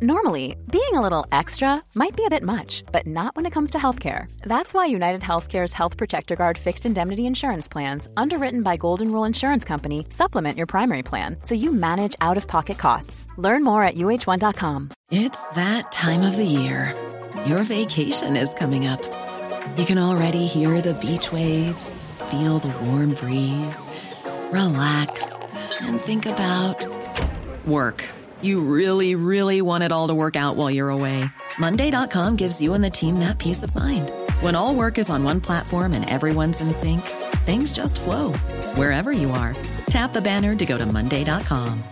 Normally, being a little extra might be a bit much, but not when it comes to healthcare. That's why United Healthcare's Health Protector Guard fixed indemnity insurance plans, underwritten by Golden Rule Insurance Company, supplement your primary plan so you manage out of pocket costs. Learn more at uh1.com. It's that time of the year. Your vacation is coming up. You can already hear the beach waves, feel the warm breeze, relax, and think about work. You really, really want it all to work out while you're away. Monday.com gives you and the team that peace of mind. When all work is on one platform and everyone's in sync, things just flow wherever you are. Tap the banner to go to Monday.com.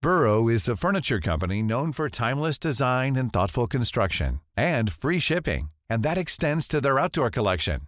Burrow is a furniture company known for timeless design and thoughtful construction and free shipping, and that extends to their outdoor collection.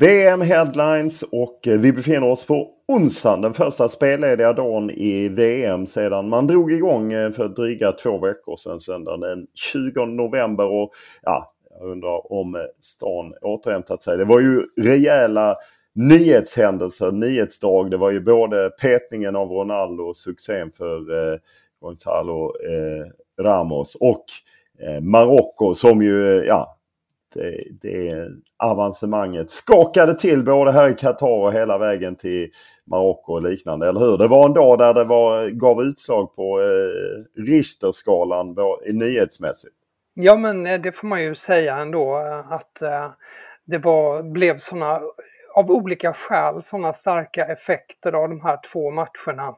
VM headlines och eh, vi befinner oss på onsdagen, den första spellediga dagen i VM sedan man drog igång eh, för dryga två veckor sedan, söndagen den 20 november. Och ja, jag undrar om eh, stan återhämtat sig. Det var ju rejäla nyhetshändelser, nyhetsdag. Det var ju både petningen av Ronaldo och succén för eh, Gonzalo eh, Ramos och eh, Marocko som ju, ja, det, det avancemanget skakade till både här i Qatar och hela vägen till Marocko och liknande, eller hur? Det var en dag där det var, gav utslag på eh, Richterskalan eh, nyhetsmässigt. Ja men eh, det får man ju säga ändå eh, att eh, det var, blev sådana, av olika skäl, sådana starka effekter av de här två matcherna.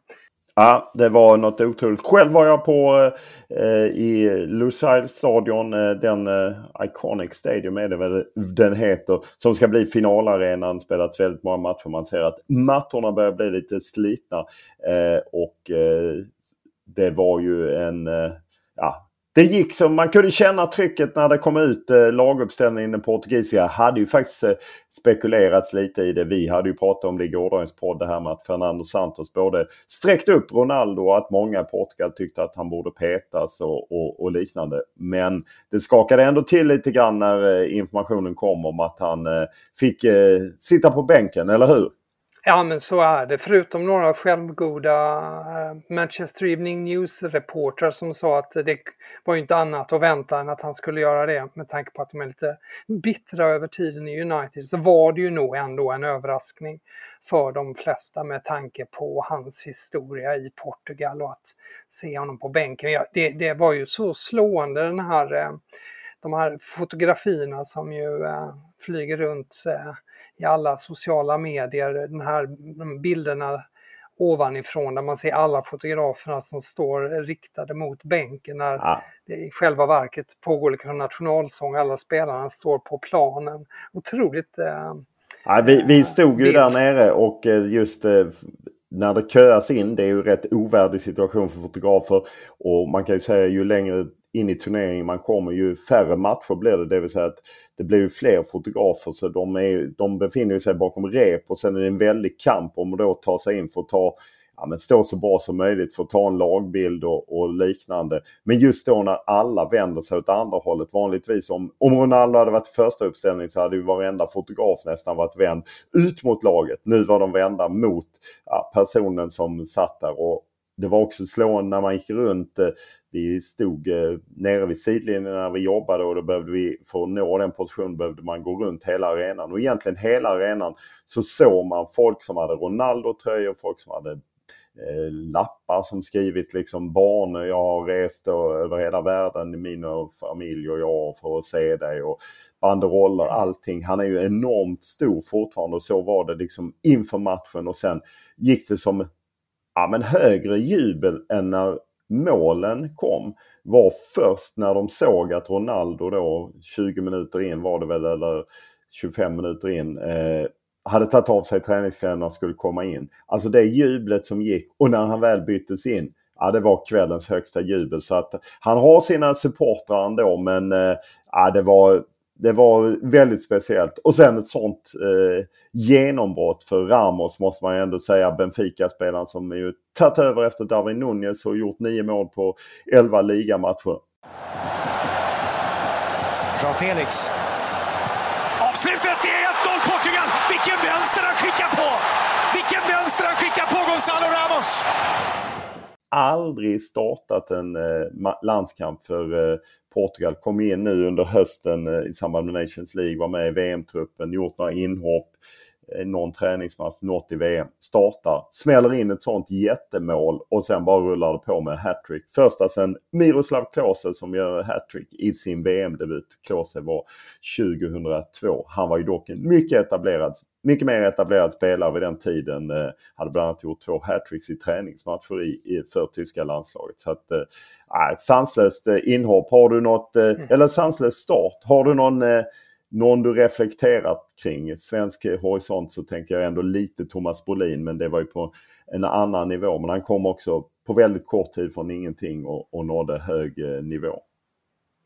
Ja, det var något otroligt. Själv var jag på eh, i Lusail stadion, eh, den eh, Iconic Stadium är det väl den heter, som ska bli finalarenan. Spelat väldigt många matcher. Man ser att mattorna börjar bli lite slitna. Eh, och eh, det var ju en, eh, ja, det gick som man kunde känna trycket när det kom ut eh, laguppställningen. Den portugisiska hade ju faktiskt eh, spekulerats lite i det. Vi hade ju pratat om det i gårdagens podd det här med att Fernando Santos både sträckte upp Ronaldo och att många i Portugal tyckte att han borde petas och, och, och liknande. Men det skakade ändå till lite grann när eh, informationen kom om att han eh, fick eh, sitta på bänken, eller hur? Ja men så är det. Förutom några självgoda eh, Manchester Evening News-reportrar som sa att det var ju inte annat att vänta än att han skulle göra det med tanke på att de är lite bittra över tiden i United så var det ju nog ändå en överraskning för de flesta med tanke på hans historia i Portugal och att se honom på bänken. Ja, det, det var ju så slående den här, eh, de här fotografierna som ju eh, flyger runt i alla sociala medier, den här bilderna ovanifrån där man ser alla fotograferna som står riktade mot bänken när ja. det i själva verket pågår liksom nationalsång, alla spelarna står på planen. Otroligt eh, ja, vi, vi stod ju bild. där nere och eh, just eh, när det köas in, det är ju rätt ovärdig situation för fotografer och man kan ju säga ju längre in i turneringen man kommer ju färre matcher blir det. Det vill säga att det blir ju fler fotografer så de, är, de befinner sig bakom rep och sen är det en väldig kamp om att då ta sig in för att ta ja, men stå så bra som möjligt för att ta en lagbild och, och, liknande. Men just då när alla vänder sig åt andra hållet. Vanligtvis om, om Ronaldo hade varit första uppställning så hade ju varenda fotograf nästan varit vänd ut mot laget. Nu var de vända mot ja, personen som satt där. Och, det var också slående när man gick runt. Eh, vi stod eh, nere vid sidlinjen när vi jobbade och då behövde vi, för att nå den positionen behövde man gå runt hela arenan. Och egentligen hela arenan så såg man folk som hade Ronaldo-tröjor, folk som hade eh, lappar som skrivit liksom barn, jag har rest över hela världen, min och familj och jag för att se dig. Och banderoller, allting. Han är ju enormt stor fortfarande och så var det liksom inför matchen och sen gick det som ja, men högre jubel än när målen kom var först när de såg att Ronaldo då 20 minuter in var det väl eller 25 minuter in eh, hade tagit av sig träningskläderna och skulle komma in. Alltså det jublet som gick och när han väl byttes in. ja, det var kvällens högsta jubel. Så att han har sina supportrar ändå men eh, ja, det var det var väldigt speciellt. Och sen ett sånt eh, genombrott för Ramos måste man ju ändå säga. Benfica-spelaren som ju tagit över efter Darwin Nunez och gjort nio mål på elva ligamatcher. Jean Felix. Avslutet! Det är 1-0 Portugal! Vilken vänster han skickar på! Vilken vänster han skickar på Gonzalo Ramos! Aldrig startat en eh, landskamp för eh, Portugal. Kom in nu under hösten eh, i samband med Nations League, var med i VM-truppen, gjort några inhopp, någon träningsmatch, något i VM. Startar, smäller in ett sånt jättemål och sen bara rullar det på med hattrick. Första sen Miroslav Klose som gör hattrick i sin VM-debut. Klose var 2002. Han var ju dock en mycket etablerad mycket mer etablerad spelare vid den tiden. Eh, hade bland annat gjort två hattricks i träningsmatcher i, i, för tyska landslaget. Så att, eh, ett sanslöst eh, inhopp. Har du något, eh, mm. eller sanslös start. Har du någon, eh, någon du reflekterat kring? Svensk horisont så tänker jag ändå lite Thomas Brolin men det var ju på en annan nivå. Men han kom också på väldigt kort tid från ingenting och, och nådde hög eh, nivå.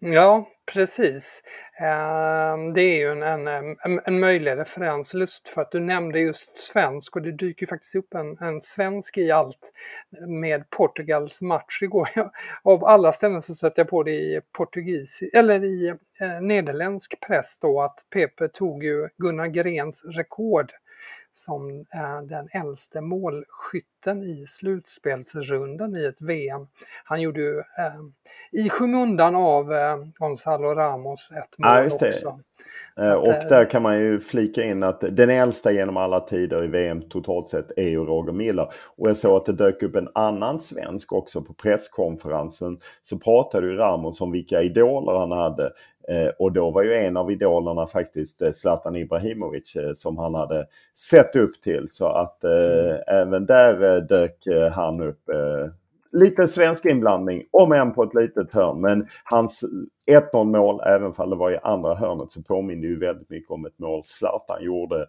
Ja, precis. Ehm, det är ju en, en, en, möjlig referens just för att du nämnde just svensk och det dyker faktiskt upp en, en svensk i allt med Portugals match igår. Av alla ställen så sätter jag på det i portugis, eller i eh, nederländsk press då att Pepe tog ju Gunnar Grens rekord som är den äldste målskytten i slutspelsrundan i ett VM. Han gjorde ju eh, i skymundan av eh, Gonzalo Ramos ett mål ja, också. Eh, och att, där kan man ju flika in att den äldsta genom alla tider i VM totalt sett är ju Roger Miller. Och jag såg att det dök upp en annan svensk också på presskonferensen. Så pratade ju Ramos om vilka idoler han hade. Eh, och då var ju en av idolerna faktiskt eh, Zlatan Ibrahimovic eh, som han hade sett upp till. Så att mm. även där dök han upp. Lite svensk inblandning, om än på ett litet hörn. Men hans 1-0 mål, även om det var i andra hörnet, så påminner ju väldigt mycket om ett mål Zlatan gjorde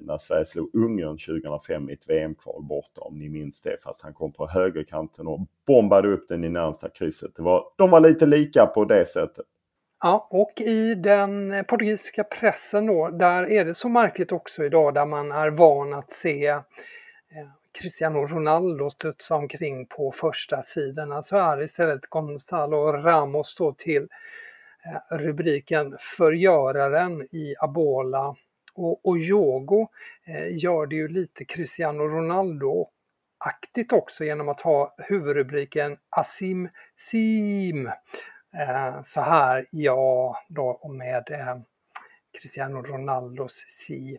när Sverige slog Ungern 2005 i ett VM-kval borta, om ni minns det. Fast han kom på högerkanten och bombade upp den i närmsta krysset. Det var, de var lite lika på det sättet. Ja, och i den portugisiska pressen då, där är det så märkligt också idag där man är van att se eh, Cristiano Ronaldo studsa omkring på första sidorna så alltså är istället Gonzalo Ramos då till eh, rubriken Förgöraren i Abola och, och Yogo eh, gör det ju lite Cristiano Ronaldo-aktigt också genom att ha huvudrubriken Asim Sim Eh, så här, ja, då med eh, Cristiano Ronaldos si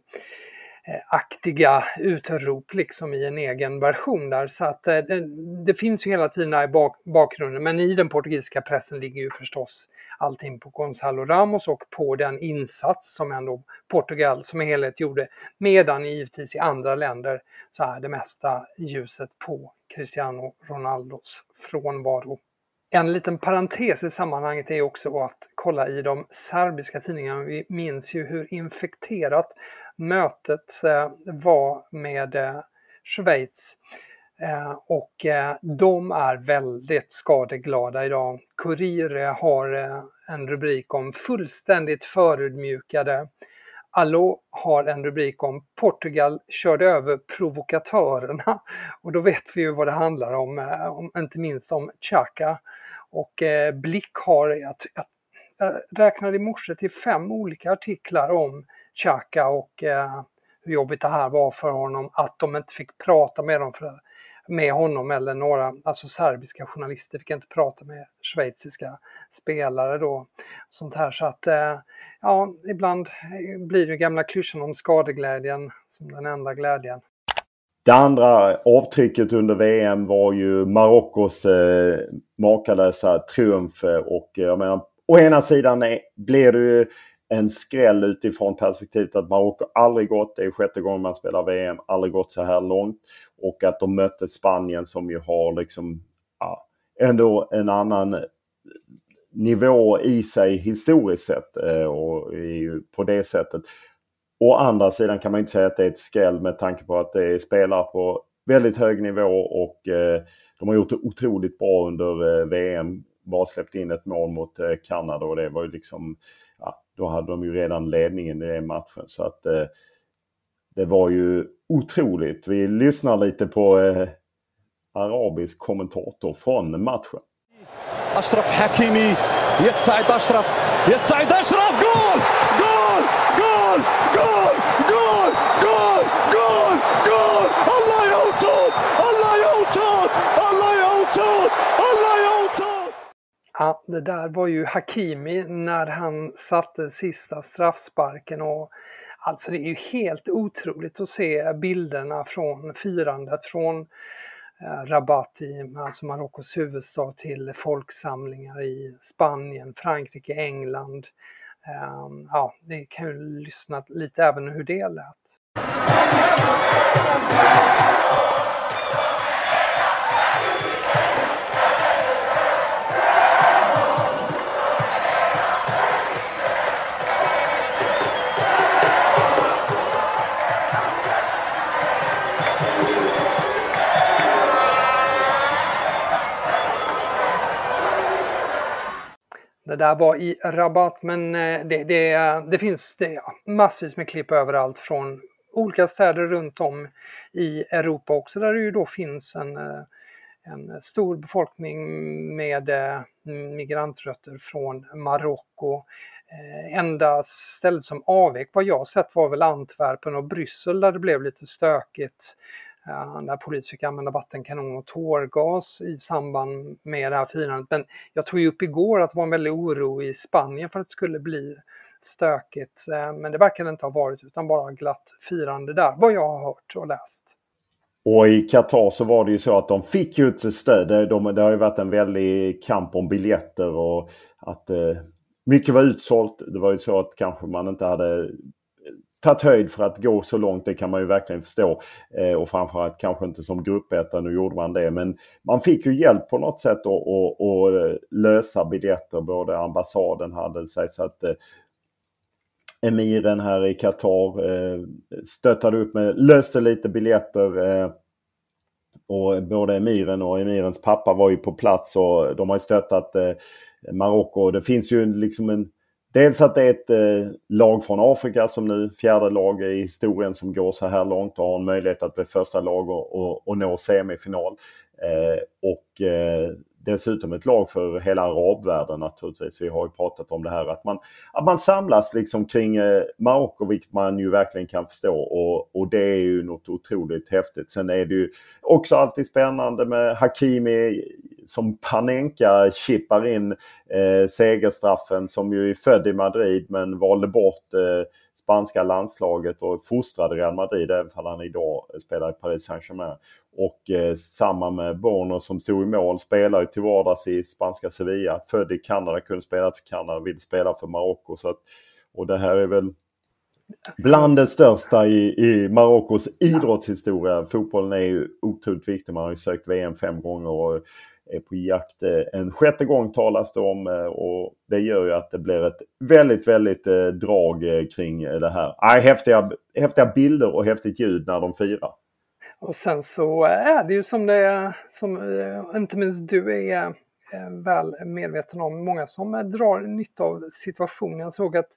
eh, aktiga utrop liksom i en egen version där. Så att eh, det, det finns ju hela tiden i bak, bakgrunden men i den portugisiska pressen ligger ju förstås allting på Gonzalo Ramos och på den insats som ändå Portugal som helhet gjorde. Medan givetvis i andra länder så är det mesta ljuset på Cristiano Ronaldos frånvaro. En liten parentes i sammanhanget är också att kolla i de serbiska tidningarna. Vi minns ju hur infekterat mötet eh, var med eh, Schweiz. Eh, och de är väldigt skadeglada idag. Kurir har en rubrik om fullständigt förödmjukade. Allo har en rubrik om Portugal körde över provokatörerna. Och då vet vi ju vad det handlar om, eh, om inte minst om Chaka och eh, Blick har, jag, jag, jag räknade i morse till fem olika artiklar om Xhaka och eh, hur jobbigt det här var för honom, att de inte fick prata med, dem för, med honom eller några, alltså serbiska journalister fick inte prata med schweiziska spelare då. Sånt här så att, eh, ja, ibland blir det gamla klyschan om skadeglädjen som den enda glädjen. Det andra avtrycket under VM var ju Marockos eh, makalösa triumf. Eh, och eh, jag menar, å ena sidan blir det ju en skräll utifrån perspektivet att Marocko aldrig gått, det är sjätte gången man spelar VM, aldrig gått så här långt. Och att de mötte Spanien som ju har liksom ja, ändå en annan nivå i sig historiskt sett. Eh, och på det sättet Å andra sidan kan man inte säga att det är ett skräll med tanke på att det är spelare på väldigt hög nivå och eh, de har gjort det otroligt bra under eh, VM. Bara släppt in ett mål mot Kanada och det var ju liksom, ja, då hade de ju redan ledningen i den matchen. Så att eh, det var ju otroligt. Vi lyssnar lite på eh, arabisk kommentator från matchen. Ashraf Hakimi, yes Said Ashraf, yes Said Ashraf, goal! Ja, det där var ju Hakimi när han satte sista straffsparken och Alltså det är ju helt otroligt att se bilderna från firandet från eh, Rabat, i, alltså Marockos huvudstad, till folksamlingar i Spanien, Frankrike, England. Ehm, ja, vi kan ju lyssna lite även hur det lät. Där var i Rabat men eh, det, det, det finns det, ja, massvis med klipp överallt från olika städer runt om i Europa också där det ju då finns en, eh, en stor befolkning med eh, migrantrötter från Marocko. Enda stället som avvek vad jag sett var väl Antwerpen och Bryssel där det blev lite stökigt Eh, där polis fick använda vattenkanon och tårgas i samband med det här firandet. Men jag tog ju upp igår att det var en väldig oro i Spanien för att det skulle bli stökigt. Eh, men det verkar det inte ha varit utan bara glatt firande där, vad jag har hört och läst. Och i Qatar så var det ju så att de fick ju ett stöd. De, det har ju varit en väldig kamp om biljetter och att eh, mycket var utsålt. Det var ju så att kanske man inte hade tagit höjd för att gå så långt, det kan man ju verkligen förstå. Eh, och framförallt kanske inte som gruppetta, nu gjorde man det. Men man fick ju hjälp på något sätt att lösa biljetter. Både ambassaden hade sig så att eh, emiren här i Qatar eh, stöttade upp med, löste lite biljetter. Eh, och både emiren och emirens pappa var ju på plats och de har ju stöttat eh, Marocko. Det finns ju liksom en Dels att det är ett eh, lag från Afrika som nu fjärde lag i historien som går så här långt och har en möjlighet att bli första lag och, och, och nå semifinal. Eh, och eh, dessutom ett lag för hela arabvärlden naturligtvis. Vi har ju pratat om det här att man, att man samlas liksom kring eh, Marocko vilket man ju verkligen kan förstå och, och det är ju något otroligt häftigt. Sen är det ju också alltid spännande med Hakimi som Panenka chippar in eh, segerstraffen som ju är född i Madrid men valde bort eh, spanska landslaget och fostrade Real Madrid även om han idag spelar i Paris Saint-Germain. Och eh, samma med Bono som stod i mål, spelar ju till vardags i spanska Sevilla. Född i Kanada, kunde spela för Kanada, vill spela för Marocko. och det här är väl bland det största i, i Marockos idrottshistoria. Fotbollen är ju otroligt viktig. Man har ju sökt VM fem gånger och är på jakt eh, en sjätte gång talas det om eh, och det gör ju att det blir ett väldigt, väldigt eh, drag kring det här. Häftiga, häftiga bilder och häftigt ljud när de firar. Och sen så är det ju som det är, som inte minst du är väl medveten om, många som drar nytta av situationen. Jag såg att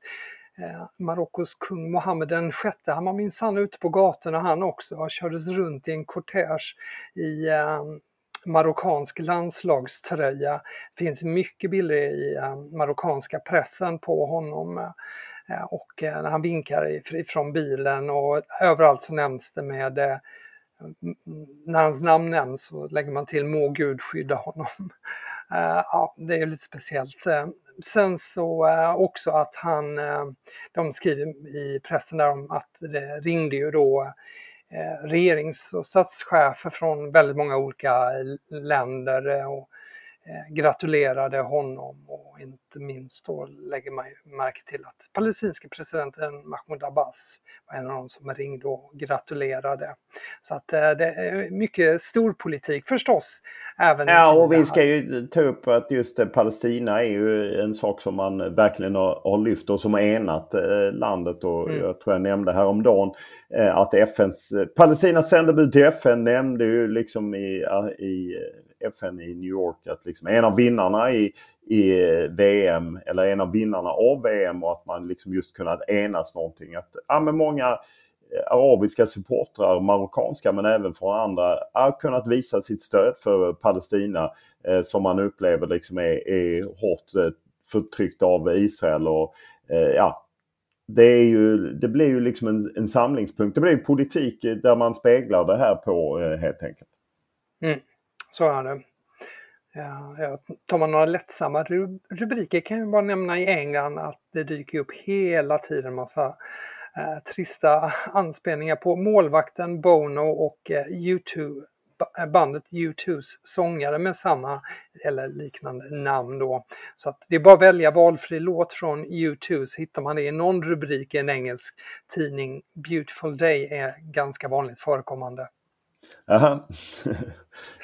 Marockos kung Mohammed den sjätte, han var minsann ute på gatorna han också och kördes runt i en kortege i marockansk landslagströja. Det finns mycket bilder i eh, marockanska pressen på honom eh, och när han vinkar ifrån bilen och överallt så nämns det med när hans namn nämns så lägger man till må Gud skydda honom. ja, det är lite speciellt. Sen så också att han, de skriver i pressen där om att det ringde ju då Eh, regerings och statschefer från väldigt många olika länder. Eh, och eh, gratulerade honom och inte minst då lägger man märke till att palestinske presidenten Mahmoud Abbas var en av de som ringde och gratulerade. Så att eh, det är mycket storpolitik förstås. Även ja, och vi ska ju ta upp att just Palestina är ju en sak som man verkligen har, lyft och som har enat eh, landet. Och mm. Jag tror jag nämnde häromdagen eh, att FNs, Palestinas sändebud till FN nämnde ju liksom i, i FN i New York att liksom en av vinnarna i, i VM eller en av vinnarna av VM och att man liksom just kunnat enas någonting. Att, ja, men många eh, arabiska supportrar, marockanska men även från andra, har kunnat visa sitt stöd för Palestina eh, som man upplever liksom är, är hårt eh, förtryckt av Israel. Och, eh, ja, det, är ju, det blir ju liksom en, en samlingspunkt. Det blir politik eh, där man speglar det här på eh, helt enkelt. Mm, så är det. Ja, ja, tar man några lättsamma rubriker kan jag bara nämna i England att det dyker upp hela tiden massa eh, trista anspelningar på målvakten Bono och eh, U2 eh, bandet U2s sångare med samma eller liknande namn då. Så att det är bara att välja valfri låt från U2 så hittar man det i någon rubrik i en engelsk tidning. Beautiful Day är ganska vanligt förekommande. Aha.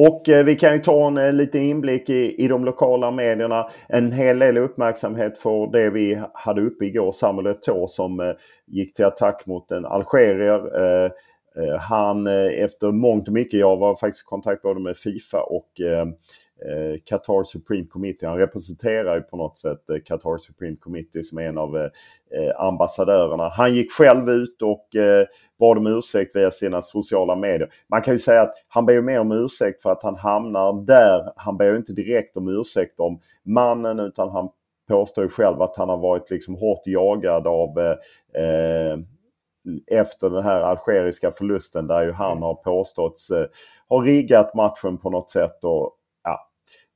Och eh, vi kan ju ta en eh, liten inblick i, i de lokala medierna. En hel del uppmärksamhet för det vi hade uppe igår, Samuel Eto'o som eh, gick till attack mot en algerier. Eh, eh han efter mångt och mycket, jag var faktiskt i kontakt både med Fifa och eh, Qatar Supreme Committee. Han representerar ju på något sätt Qatar Supreme Committee som är en av ambassadörerna. Han gick själv ut och bad om ursäkt via sina sociala medier. Man kan ju säga att han ber mer om ursäkt för att han hamnar där. Han ber inte direkt om ursäkt om mannen utan han påstår ju själv att han har varit liksom hårt jagad av eh, efter den här algeriska förlusten där ju han mm. har påståtts eh, ha riggat matchen på något sätt. Och.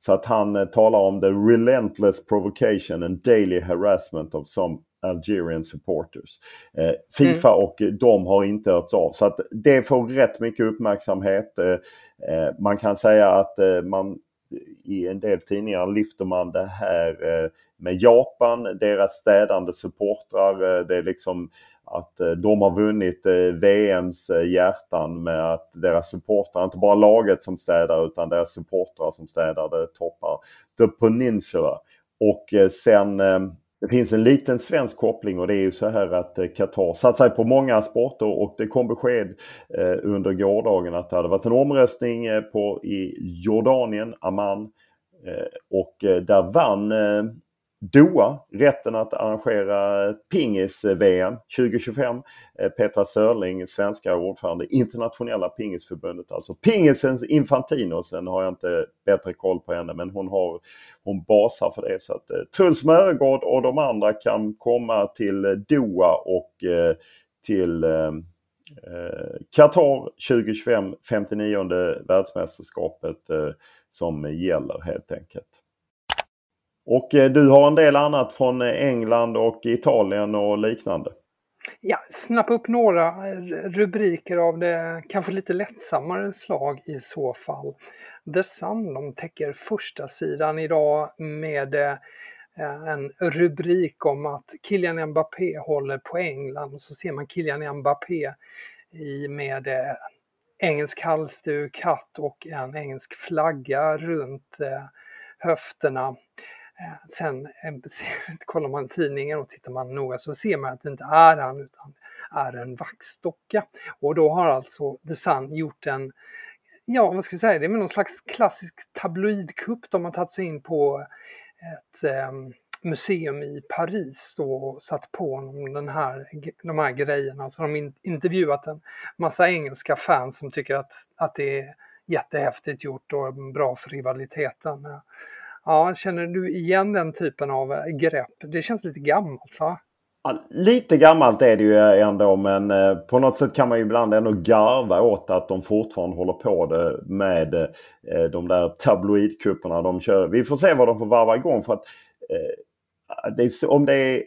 Så att han eh, talar om the relentless provocation and daily harassment of some Algerian supporters. Eh, Fifa mm. och de har inte hörts av. Så att det får rätt mycket uppmärksamhet. Eh, eh man kan säga att eh, man i en del tidningar lyfter man det här med Japan, deras städande supportrar. Det är liksom att eh, de har vunnit eh, VMs eh, hjärtan med att deras supportrar, inte bara laget som städar utan deras supportrar som städar, det toppar The Peninsula. Och sen det finns en liten svensk koppling och det är ju så här att Qatar satsar på många sporter och det kom besked under gårdagen att det hade varit en omröstning på, i Jordanien, Amman. Och där vann Doha rätten att arrangera pingis-VM 2025. Eh, Petra Sörling, svenska ordförande internationella pingisförbundet. Alltså pingisens Infantino. Sen har jag inte bättre koll på henne men hon har hon basar för det. Så att eh, Truls Möregård och de andra kan komma till Doha och eh, till Qatar 2025, 59 världsmästerskapet som gäller helt enkelt. Och eh, du har en del annat från eh, England och Italien och liknande. Ja, snappa upp några eh, rubriker av det kanske lite lättsammare slag i så fall. The Sun de täcker första sidan idag med en rubrik om att Kylian Mbappé håller på England och så ser man Kylian Mbappé i med engelsk halsduk, hatt och en engelsk flagga runt höfterna. Eh, sen eh, kollar man tidningen och tittar man noga så ser man att det inte är han utan är en vaxdocka. Och då har alltså The Sun gjort en, ja vad ska vi säga, det är någon slags klassisk tabloidkupp. De har tagit sig in på ett ehm, museum i Paris då och satt på honom den här, de här grejerna. Så de har intervjuat en massa engelska fans som tycker att, att det är jättehäftigt gjort och bra för rivaliteten. Ja, känner du igen den typen av eh, grepp? Det känns lite gammalt va? Ja, lite gammalt är det ju eh, ändå men eh, på något sätt kan man ju ibland ändå garva åt att de fortfarande håller på det med de där tabloidkupperna de kör. Vi får se vad de får varva igång för att det är, om det är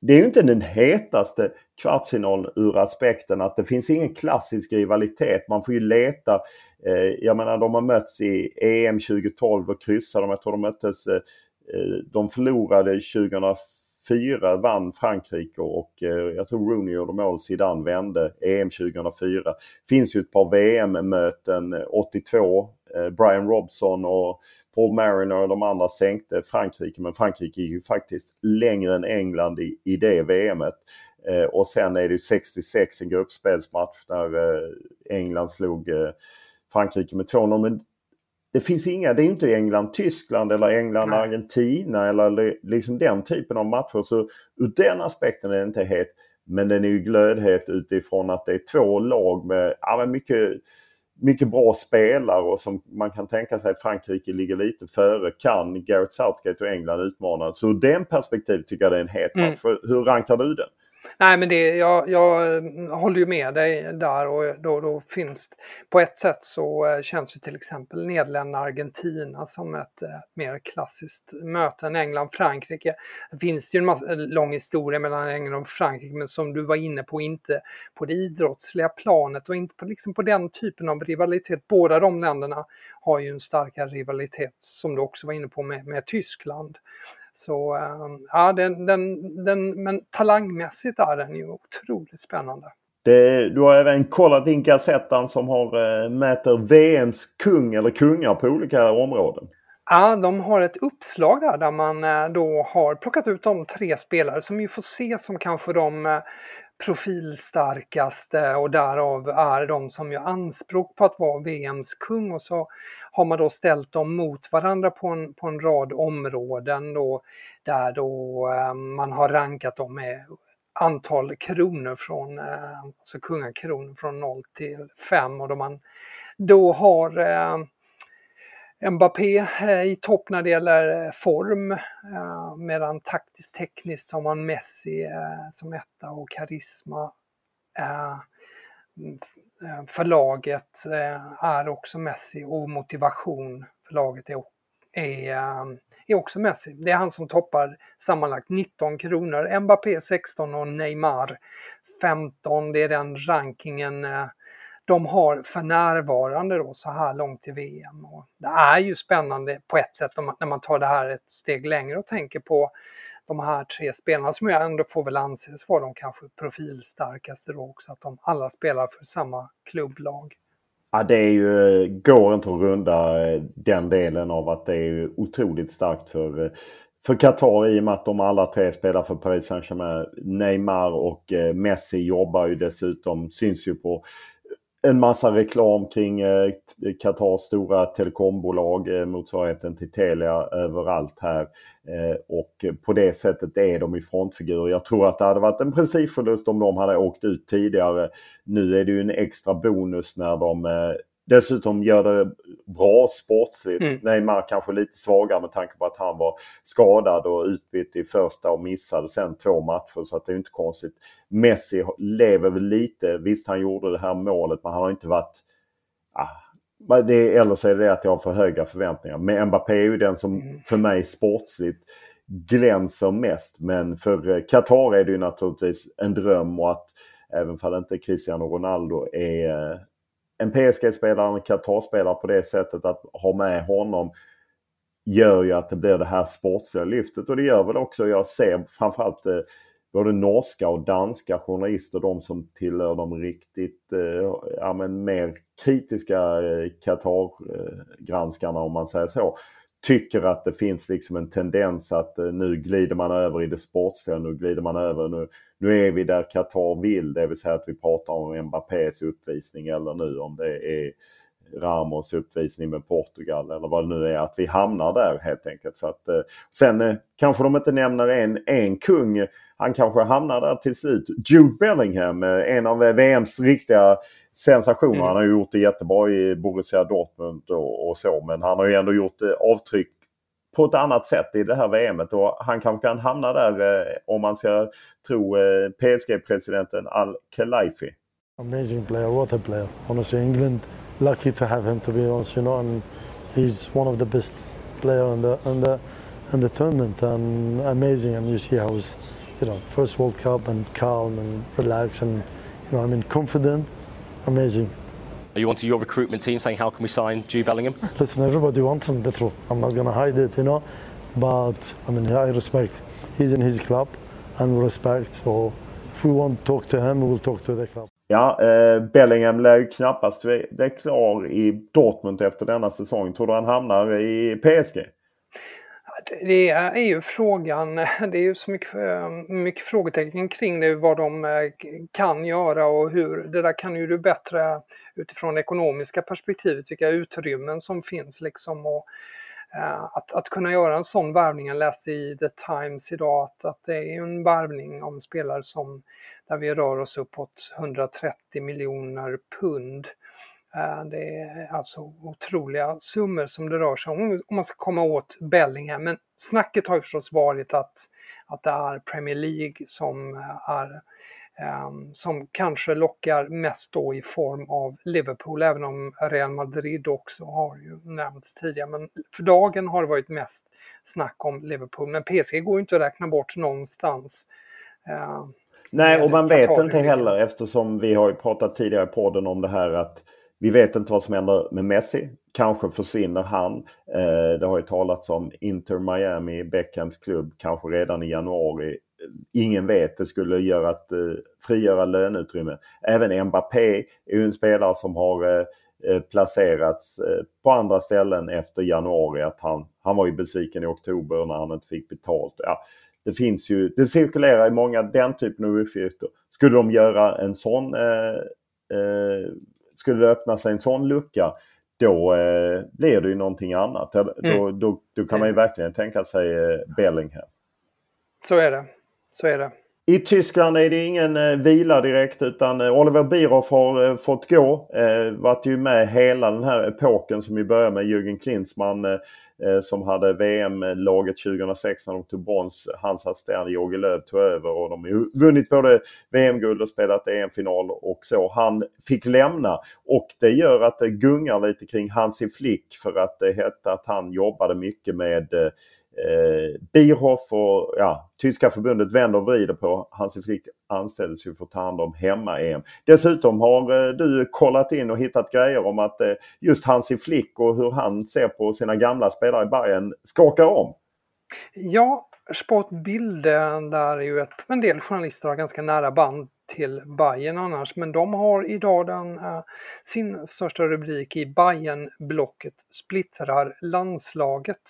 det är ju inte den hetaste kvartsfinalen ur aspekten att det finns ingen klassisk rivalitet. Man får ju leta. Eh, jag menar de har mötts i EM 2012 och kryssade. Jag tror de möttes. Eh, eh de förlorade 2004, vann Frankrike och eh, jag tror Rooney gjorde mål. Zidane vände EM 2004. Finns ju ett par VM-möten 82. Eh, Brian Robson och Paul Mariner och de andra sänkte Frankrike men Frankrike gick ju faktiskt längre än England i, i det VMet. Eh, och sen är det 66 en gruppspelsmatch där eh, England slog eh, Frankrike med 2-0. Men det finns inga, det är inte England-Tyskland eller England-Argentina eller liksom den typen av matcher. Så ur den aspekten är det inte het. Men den är ju glödhet utifrån att det är två lag med ja, mycket mycket bra spelare och som man kan tänka sig Frankrike ligger lite före kan Gareth Southgate och England utmana. Så ur den perspektiv tycker jag det är en het match. Mm. Hur rankar du den? Nej, men det, jag, jag mm, håller ju med dig där och då, då finns på ett sätt så eh, känns ju till exempel Nederländerna-Argentina som ett eh, mer klassiskt möte än England-Frankrike. Det finns ju en massa, eh, lång historia mellan England och Frankrike men som du var inne på inte på det idrottsliga planet och inte på, liksom på den typen av rivalitet. Båda de länderna har ju en starkare rivalitet som du också var inne på med, med Tyskland. Så ehm, ja, den, den, den, men talangmässigt är den ju otroligt spännande. Det, du har även kollat in Gazettan som har, äh, mäter VMs kung eller kungar på olika områden. Ja, de har ett uppslag där, där man äh, då har plockat ut de tre spelare som vi får se som kanske de äh, profilstarkaste och därav är de som gör anspråk på att vara VMs kung. Och så har man då ställt dem mot varandra på en, på en rad områden då, där då eh, man har rankat dem med antal kronor från, eh, alltså kungakronor från 0 till 5 och då man då har eh, Mbappé eh, i topp när det gäller eh, form eh, medan taktiskt tekniskt har man Messi som etta och karisma. Mm, för laget är också Messi och motivation för laget är, är, är också Messi. Det är han som toppar sammanlagt 19 kronor. Mbappé 16 och Neymar 15. Det är den rankingen de har för närvarande då så här långt i VM. Och det är ju spännande på ett sätt när man tar det här ett steg längre och tänker på de här tre spelarna som jag ändå får väl anses vara de kanske profilstarkaste då också, att de alla spelar för samma klubblag. Ja, det är ju, går inte att runda eh, den delen av att det är otroligt starkt för, eh, för Qatar i och med att de alla tre spelar för Paris Saint-Germain. Neymar och eh, Messi jobbar ju dessutom, syns ju på en massa reklam kring eh, Qatars stora telekombolag, eh, motsvarigheten till Telia överallt här. Eh, och på det sättet är de i frontfigurer. Jag tror att det hade varit en principförlust om de hade åkt ut tidigare. Nu är det ju en extra bonus när de eh, dessutom gör det bra sportsligt. Mm. Neymar kanske lite svagare med tanke på att han var skadad och utbytt i första och missade sen två matcher. Så att det är inte konstigt. Messi lever väl lite. Visst han gjorde det här målet men han har inte varit... Ah, det, eller så är det att jag har för höga förväntningar. Men Mbappé är ju den som mm. för mig sportsligt glänser mest. Men för eh, Qatar är det ju naturligtvis en dröm och att även om inte Cristiano Ronaldo är eh, en PSG-spelare, en Qatar-spelare på det sättet att ha med honom gör ju att det blir det här sportsliga lyftet. Och det gör väl också, jag ser framförallt eh, både norska och danska journalister, de som tillhör de riktigt eh, ja, men mer kritiska eh, Qatar-granskarna eh, om man säger så tycker att det finns liksom en tendens att eh, nu glider man över i det sportsliga, nu glider man över, nu, nu är vi där Qatar vill, det vill säga att vi pratar om Mbappés uppvisning eller nu om det är Ramos uppvisning med Portugal eller vad det nu är, att vi hamnar där helt enkelt. Så att, eh, sen eh, kanske de inte nämner en, en kung, han kanske hamnar där till slut. Jude Bellingham, en av VMs riktiga sensationer. Mm. Han har gjort det jättebra i Borussia Dortmund och, och, så men han har ju ändå gjort avtryck på ett annat sätt i det här VMet och han kanske kan hamna där eh, om man ska tro eh, PSG-presidenten Al-Khelaifi. Amazing player, what a player. Honestly, England lucky to have him to be honest, you know, and he's one of the best player in the in the in the tournament and amazing. And you see how he's, you know, first World Cup and calm and relaxed and you know, I mean confident amazing. Are you onto your recruitment team saying how can we sign Jude Bellingham? Listen, everybody wants him, that's true. I'm not going to hide it, you know. But I mean, I respect. He's in his club and respect. So if we want to talk to him, we will talk to the club. Ja, eh, Bellingham lär ju knappast bli klar i Dortmund efter denna säsong. Tror du han hamnar i PSG? Det är ju frågan, det är ju så mycket, eh, mycket frågetecken kring det, vad de eh, kan göra och hur. Det där kan ju du bättre utifrån det ekonomiska perspektivet, vilka utrymmen som finns liksom. Och, eh, att, att kunna göra en sån värvning, jag läste i The Times idag att, att det är en värvning om spelare som där vi rör oss uppåt 130 miljoner pund eh, det är alltså otroliga summor som det rör sig om om man ska komma åt Bellingham. Men snacket har ju förstås varit att, att det är Premier League som är ehm, som kanske lockar mest då i form av Liverpool, även om Real Madrid också har ju nämnts tidigare. Men för dagen har det varit mest snack om Liverpool. Men PSG går ju inte att räkna bort någonstans. Ehm, Nej, och man vet inte heller eftersom vi har pratat tidigare i podden om det här att vi vet inte vad som händer med Messi. Kanske försvinner han. Eh, det har ju talats om Inter Miami, Beckhams klubb, kanske redan i januari. Ingen vet. Det skulle göra att eh, frigöra löneutrymme. Även Mbappé är ju en spelare som har eh, placerats på andra ställen efter januari. Att han, han var ju besviken i oktober när han inte fick betalt. Ja, det finns ju, det cirkulerar i många den typen av uppgifter. Skulle de göra en sån eh, eh, skulle det öppna sig en sån lucka då eh, blir det ju någonting annat. Mm. Då, då, då kan man ju verkligen tänka sig eh, Bellingham. Så är det. Så är det. I Tyskland är det ingen eh, vila direkt utan eh, Oliver Bierhoff har eh, fått gå. Eh, varit ju med hela den här epoken som ju började med Jürgen Klinsmann eh, som hade VM-laget 2006 när de tog brons. Hans assistent Jogge Löw tog över och de har vunnit både VM-guld och spelat EM-final och så. Han fick lämna och det gör att det gungar lite kring Hansi Flick för att det hette att han jobbade mycket med eh, Bierhoff och ja, tyska förbundet vänder och vrider på. Hansi Flick anställdes ju för att ta hand om hemma-EM. Dessutom har eh, du kollat in och hittat grejer om att eh, just Hansi Flick och hur han ser på sina gamla spelare i Bayern skakar om. Ja, Sportbild där är ju ett, en del journalister har ganska nära band till Bayern annars, men de har idag den, äh, sin största rubrik i Bayern-blocket splittrar landslaget.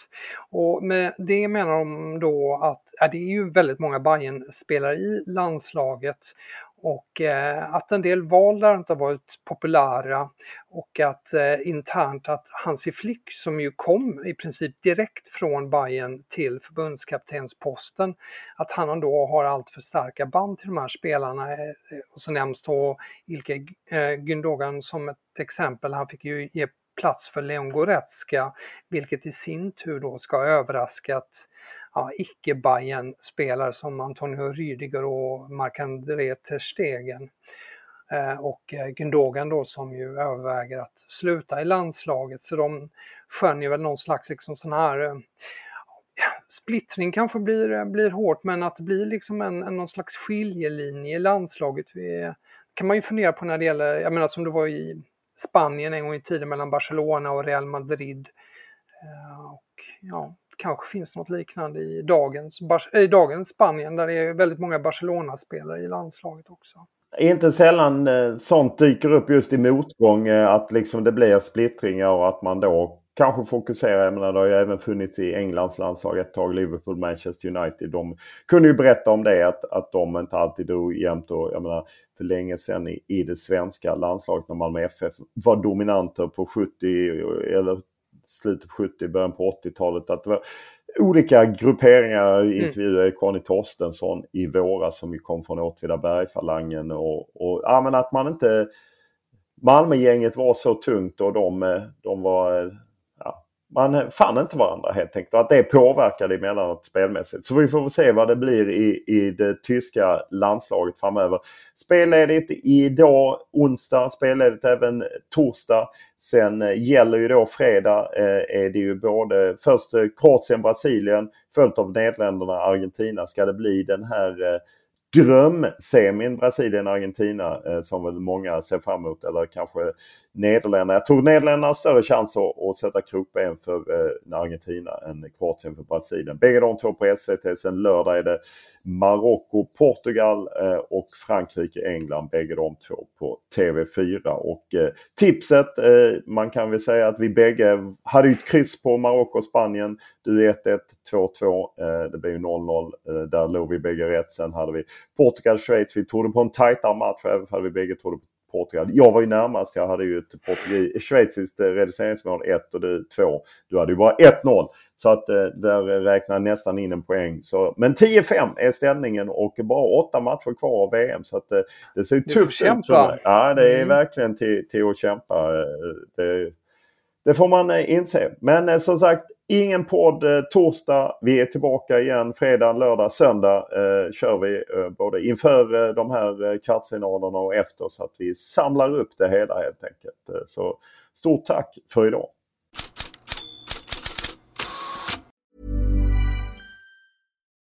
Och med det menar de då att äh, det är ju väldigt många Bayern-spelare i landslaget och eh, att en del val där inte har varit populära och att eh, internt att Hansi Flick som ju kom i princip direkt från Bayern till förbundskaptensposten att han då har allt för starka band till de här spelarna. Eh, och så nämns då Ilke Gündogan som ett exempel. Han fick ju ge plats för Leon Goretzka vilket i sin tur då ska ha överraskat ja, icke bayern spelare som Antonio Rüdiger och Marc-André Ter Stegen. Eh, och eh, Gündogan då som ju överväger att sluta i landslaget så de skönjer väl någon slags liksom sån här eh, splittring kanske blir, eh, blir hårt men att det blir liksom en, en någon slags skiljelinje i landslaget. Vi, kan man ju fundera på när det gäller, jag menar som det var i Spanien en gång i tiden mellan Barcelona och Real Madrid. Eh, och ja, kanske finns något liknande i dagens, eh, i dagens Spanien där det är väldigt många Barcelona-spelare i landslaget också. Inte sällan eh, sånt dyker upp just i motgång att liksom det blir splittringar och att man då kanske fokuserar. Jag menar det har ju även funnits i Englands landslag ett tag. Liverpool, Manchester United. De kunde ju berätta om det att, att de inte alltid drog jämnt. Och jag menar för länge sedan i, i det svenska landslaget när Malmö FF var dominanter på 70 eller slutet på 70, början på 80-talet. Att det var olika grupperingar. Mm. Intervjuade Conny Torstensson i våras som ju kom från Åtvidaberg-falangen. Och, och, ja, men att man inte... Malmögänget var så tungt och de, de var man fann inte varandra helt enkelt. Och att det påverkade emellanåt spelmässigt. Så vi får väl se vad det blir i, i det tyska landslaget framöver. Spelledigt idag onsdag, spelledigt även torsdag. Sen eh, gäller ju då fredag eh, är det ju både först eh, Kroatien, Brasilien följt av Nederländerna, Argentina. Ska det bli den här eh, drömsemin Brasilien-Argentina eh, som väl många ser fram emot. Eller kanske Nederländerna. Jag tror Nederländerna har större chans att, att sätta krokben för eh, Argentina än Kroatien för Brasilien. Bägge de två på SVT. Sen lördag är det Marocko, Portugal eh, och Frankrike, England. Bägge de två på TV4. Och eh, tipset, eh, man kan väl säga att vi bägge hade ju ett kryss på Marocko och Spanien. Du 1-1, 2-2. Eh, det blev ju 0-0. Eh, där låg vi bägge rätt. Sen hade vi Portugal-Schweiz. Vi trodde på en tajtare match även om vi bägge trodde på Portugal. Jag var ju närmast. Jag hade ju ett schweiziskt eh, reduceringsmål 1 och du 2. Du hade ju bara 1-0. Så att eh, där räknar nästan in en poäng. Så, men 10-5 är ställningen och bara åtta matcher kvar av VM. Så att eh, det ser tufft ut. Ja, det är mm. verkligen till, till att kämpa. Det, det får man eh, inse. Men eh, som sagt, Ingen podd eh, torsdag. Vi är tillbaka igen fredag, lördag, söndag eh, kör vi eh, både inför eh, de här kvartsfinalerna och efter så att vi samlar upp det hela helt enkelt. Så stort tack för idag!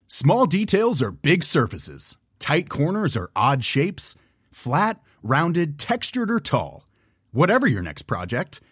Small details are big surfaces. Tight corners are odd shapes. Flat, rounded, textured or tall. Whatever your next project,